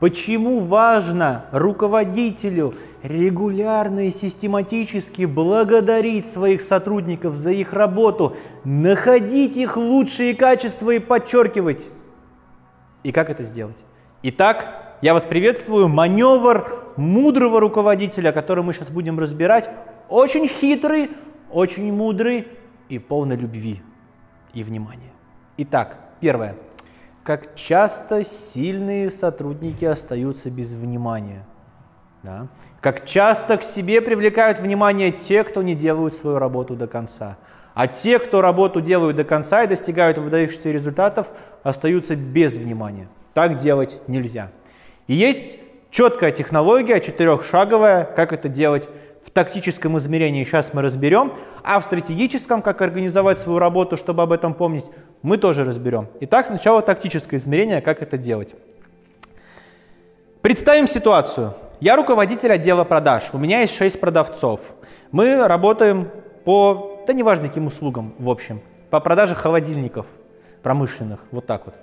Почему важно руководителю регулярно и систематически благодарить своих сотрудников за их работу, находить их лучшие качества и подчеркивать? И как это сделать? Итак, я вас приветствую. Маневр мудрого руководителя, который мы сейчас будем разбирать, очень хитрый, очень мудрый и полный любви и внимания. Итак, первое – как часто сильные сотрудники остаются без внимания. Да? Как часто к себе привлекают внимание те, кто не делают свою работу до конца. А те, кто работу делают до конца и достигают выдающихся результатов, остаются без внимания. Так делать нельзя. И есть четкая технология, четырехшаговая, как это делать в тактическом измерении сейчас мы разберем, а в стратегическом, как организовать свою работу, чтобы об этом помнить, мы тоже разберем. Итак, сначала тактическое измерение, как это делать. Представим ситуацию. Я руководитель отдела продаж, у меня есть 6 продавцов. Мы работаем по, да неважно каким услугам, в общем, по продаже холодильников промышленных, вот так вот.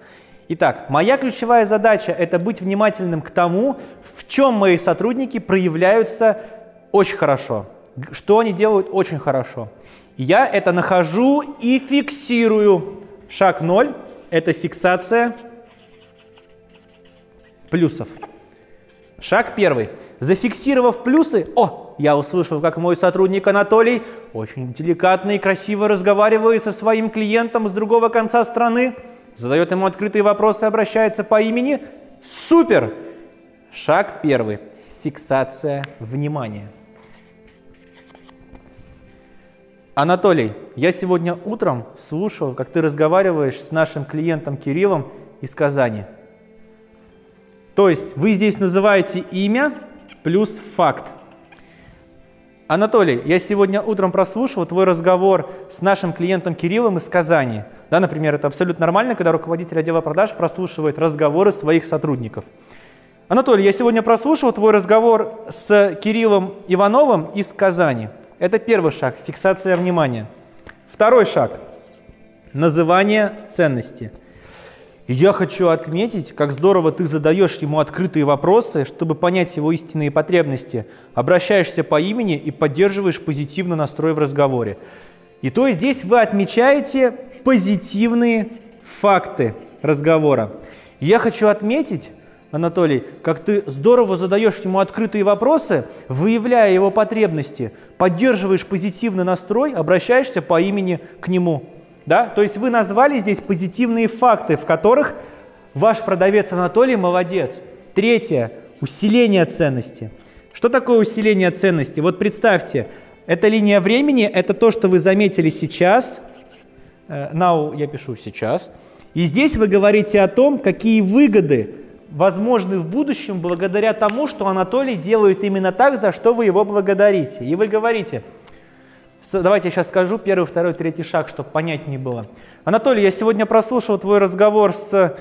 Итак, моя ключевая задача – это быть внимательным к тому, в чем мои сотрудники проявляются очень хорошо, что они делают очень хорошо. я это нахожу и фиксирую. Шаг 0 – это фиксация плюсов. Шаг первый. Зафиксировав плюсы, о, я услышал, как мой сотрудник Анатолий очень деликатно и красиво разговаривает со своим клиентом с другого конца страны, задает ему открытые вопросы, обращается по имени. Супер! Шаг первый. Фиксация внимания. Анатолий, я сегодня утром слушал, как ты разговариваешь с нашим клиентом Кириллом из Казани. То есть вы здесь называете имя плюс факт. Анатолий, я сегодня утром прослушал твой разговор с нашим клиентом Кириллом из Казани. Да, например, это абсолютно нормально, когда руководитель отдела продаж прослушивает разговоры своих сотрудников. Анатолий, я сегодня прослушал твой разговор с Кириллом Ивановым из Казани. Это первый шаг – фиксация внимания. Второй шаг – называние ценности. Я хочу отметить, как здорово ты задаешь ему открытые вопросы, чтобы понять его истинные потребности, обращаешься по имени и поддерживаешь позитивный настрой в разговоре. И то здесь вы отмечаете позитивные факты разговора. Я хочу отметить, Анатолий, как ты здорово задаешь ему открытые вопросы, выявляя его потребности, поддерживаешь позитивный настрой, обращаешься по имени к нему. Да? То есть вы назвали здесь позитивные факты, в которых ваш продавец Анатолий молодец. Третье – усиление ценности. Что такое усиление ценности? Вот представьте, эта линия времени – это то, что вы заметили сейчас. Э, now я пишу сейчас. И здесь вы говорите о том, какие выгоды возможны в будущем благодаря тому, что Анатолий делает именно так, за что вы его благодарите. И вы говорите, давайте я сейчас скажу первый, второй, третий шаг, чтобы понять не было. Анатолий, я сегодня прослушал твой разговор с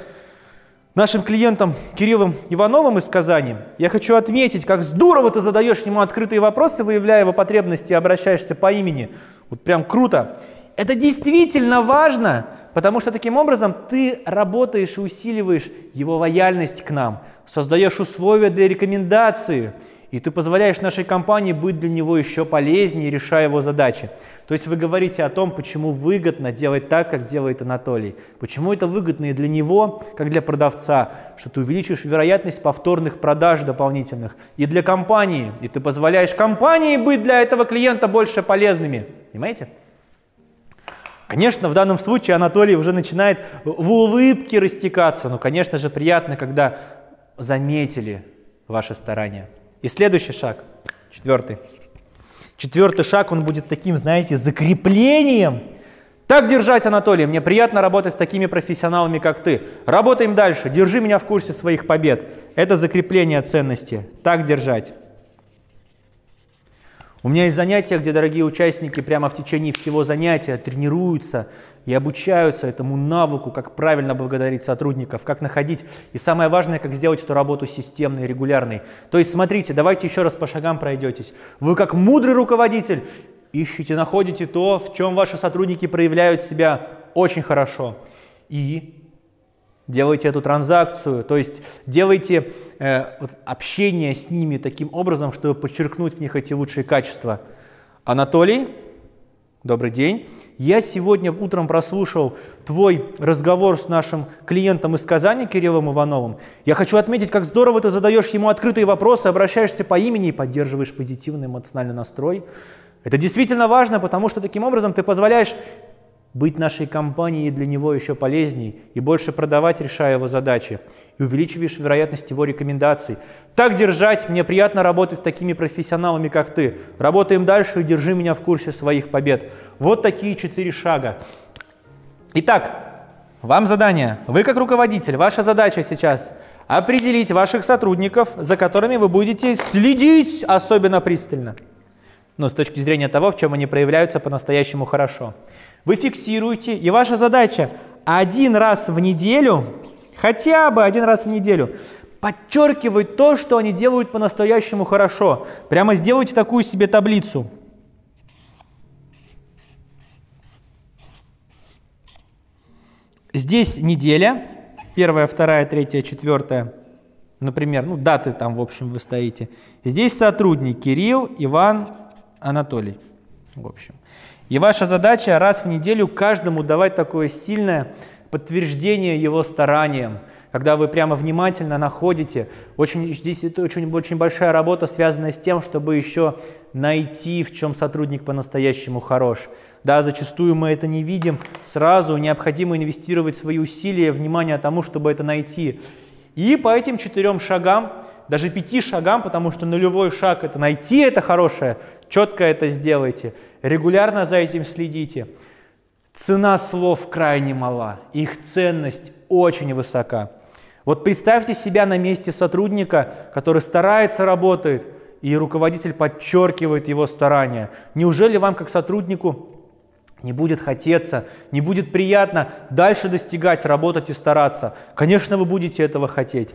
нашим клиентом Кириллом Ивановым из Казани. Я хочу отметить, как здорово ты задаешь ему открытые вопросы, выявляя его потребности и обращаешься по имени. Вот прям круто. Это действительно важно, потому что таким образом ты работаешь и усиливаешь его лояльность к нам, создаешь условия для рекомендации, и ты позволяешь нашей компании быть для него еще полезнее, решая его задачи. То есть вы говорите о том, почему выгодно делать так, как делает Анатолий. Почему это выгодно и для него, как для продавца, что ты увеличишь вероятность повторных продаж дополнительных и для компании, и ты позволяешь компании быть для этого клиента больше полезными. Понимаете? Конечно, в данном случае Анатолий уже начинает в улыбке растекаться. Но, конечно же, приятно, когда заметили ваши старания. И следующий шаг, четвертый. Четвертый шаг, он будет таким, знаете, закреплением. Так держать, Анатолий, мне приятно работать с такими профессионалами, как ты. Работаем дальше, держи меня в курсе своих побед. Это закрепление ценности. Так держать. У меня есть занятия, где дорогие участники прямо в течение всего занятия тренируются и обучаются этому навыку, как правильно благодарить сотрудников, как находить, и самое важное, как сделать эту работу системной, регулярной. То есть смотрите, давайте еще раз по шагам пройдетесь. Вы как мудрый руководитель ищете, находите то, в чем ваши сотрудники проявляют себя очень хорошо. И делайте эту транзакцию, то есть делайте э, вот, общение с ними таким образом, чтобы подчеркнуть в них эти лучшие качества. Анатолий, добрый день. Я сегодня утром прослушал твой разговор с нашим клиентом из Казани, Кириллом Ивановым. Я хочу отметить, как здорово ты задаешь ему открытые вопросы, обращаешься по имени и поддерживаешь позитивный эмоциональный настрой. Это действительно важно, потому что таким образом ты позволяешь быть нашей компанией для него еще полезней и больше продавать, решая его задачи, и увеличиваешь вероятность его рекомендаций. Так держать, мне приятно работать с такими профессионалами, как ты. Работаем дальше и держи меня в курсе своих побед. Вот такие четыре шага. Итак, вам задание. Вы как руководитель, ваша задача сейчас определить ваших сотрудников, за которыми вы будете следить особенно пристально. Ну, с точки зрения того, в чем они проявляются по-настоящему хорошо. Вы фиксируете, и ваша задача один раз в неделю, хотя бы один раз в неделю, подчеркивать то, что они делают по-настоящему хорошо. Прямо сделайте такую себе таблицу. Здесь неделя, первая, вторая, третья, четвертая, например, ну даты там, в общем, вы стоите. Здесь сотрудник Кирилл, Иван, Анатолий, в общем. И ваша задача раз в неделю каждому давать такое сильное подтверждение его стараниям, когда вы прямо внимательно находите. Очень, здесь это очень, очень большая работа, связанная с тем, чтобы еще найти, в чем сотрудник по-настоящему хорош. Да, зачастую мы это не видим сразу, необходимо инвестировать свои усилия, внимание тому, чтобы это найти. И по этим четырем шагам, даже пяти шагам, потому что нулевой шаг – это найти это хорошее, четко это сделайте – регулярно за этим следите. Цена слов крайне мала, их ценность очень высока. Вот представьте себя на месте сотрудника, который старается, работает, и руководитель подчеркивает его старания. Неужели вам, как сотруднику, не будет хотеться, не будет приятно дальше достигать, работать и стараться? Конечно, вы будете этого хотеть.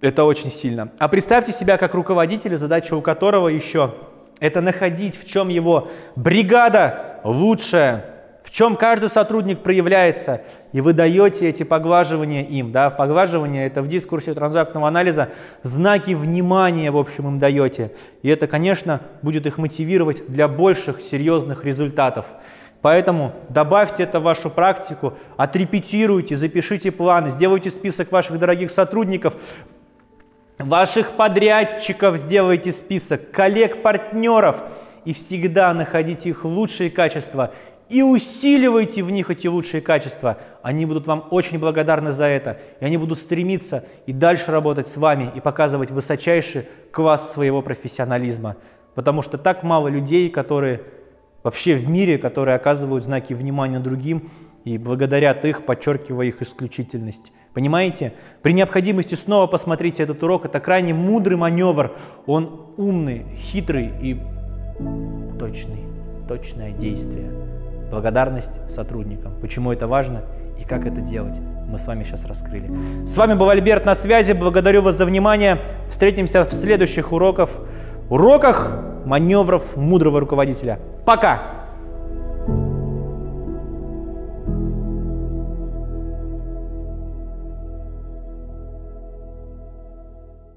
Это очень сильно. А представьте себя как руководителя, задача у которого еще это находить, в чем его бригада лучшая, в чем каждый сотрудник проявляется, и вы даете эти поглаживания им. Да? Поглаживание – это в дискурсе транзактного анализа знаки внимания, в общем, им даете. И это, конечно, будет их мотивировать для больших серьезных результатов. Поэтому добавьте это в вашу практику, отрепетируйте, запишите планы, сделайте список ваших дорогих сотрудников, ваших подрядчиков сделайте список, коллег-партнеров и всегда находите их лучшие качества и усиливайте в них эти лучшие качества. Они будут вам очень благодарны за это, и они будут стремиться и дальше работать с вами и показывать высочайший класс своего профессионализма. Потому что так мало людей, которые вообще в мире, которые оказывают знаки внимания другим и благодарят их, подчеркивая их исключительность. Понимаете? При необходимости снова посмотрите этот урок. Это крайне мудрый маневр. Он умный, хитрый и точный. Точное действие. Благодарность сотрудникам. Почему это важно и как это делать, мы с вами сейчас раскрыли. С вами был Альберт на связи. Благодарю вас за внимание. Встретимся в следующих уроках. Уроках маневров мудрого руководителя. Пока!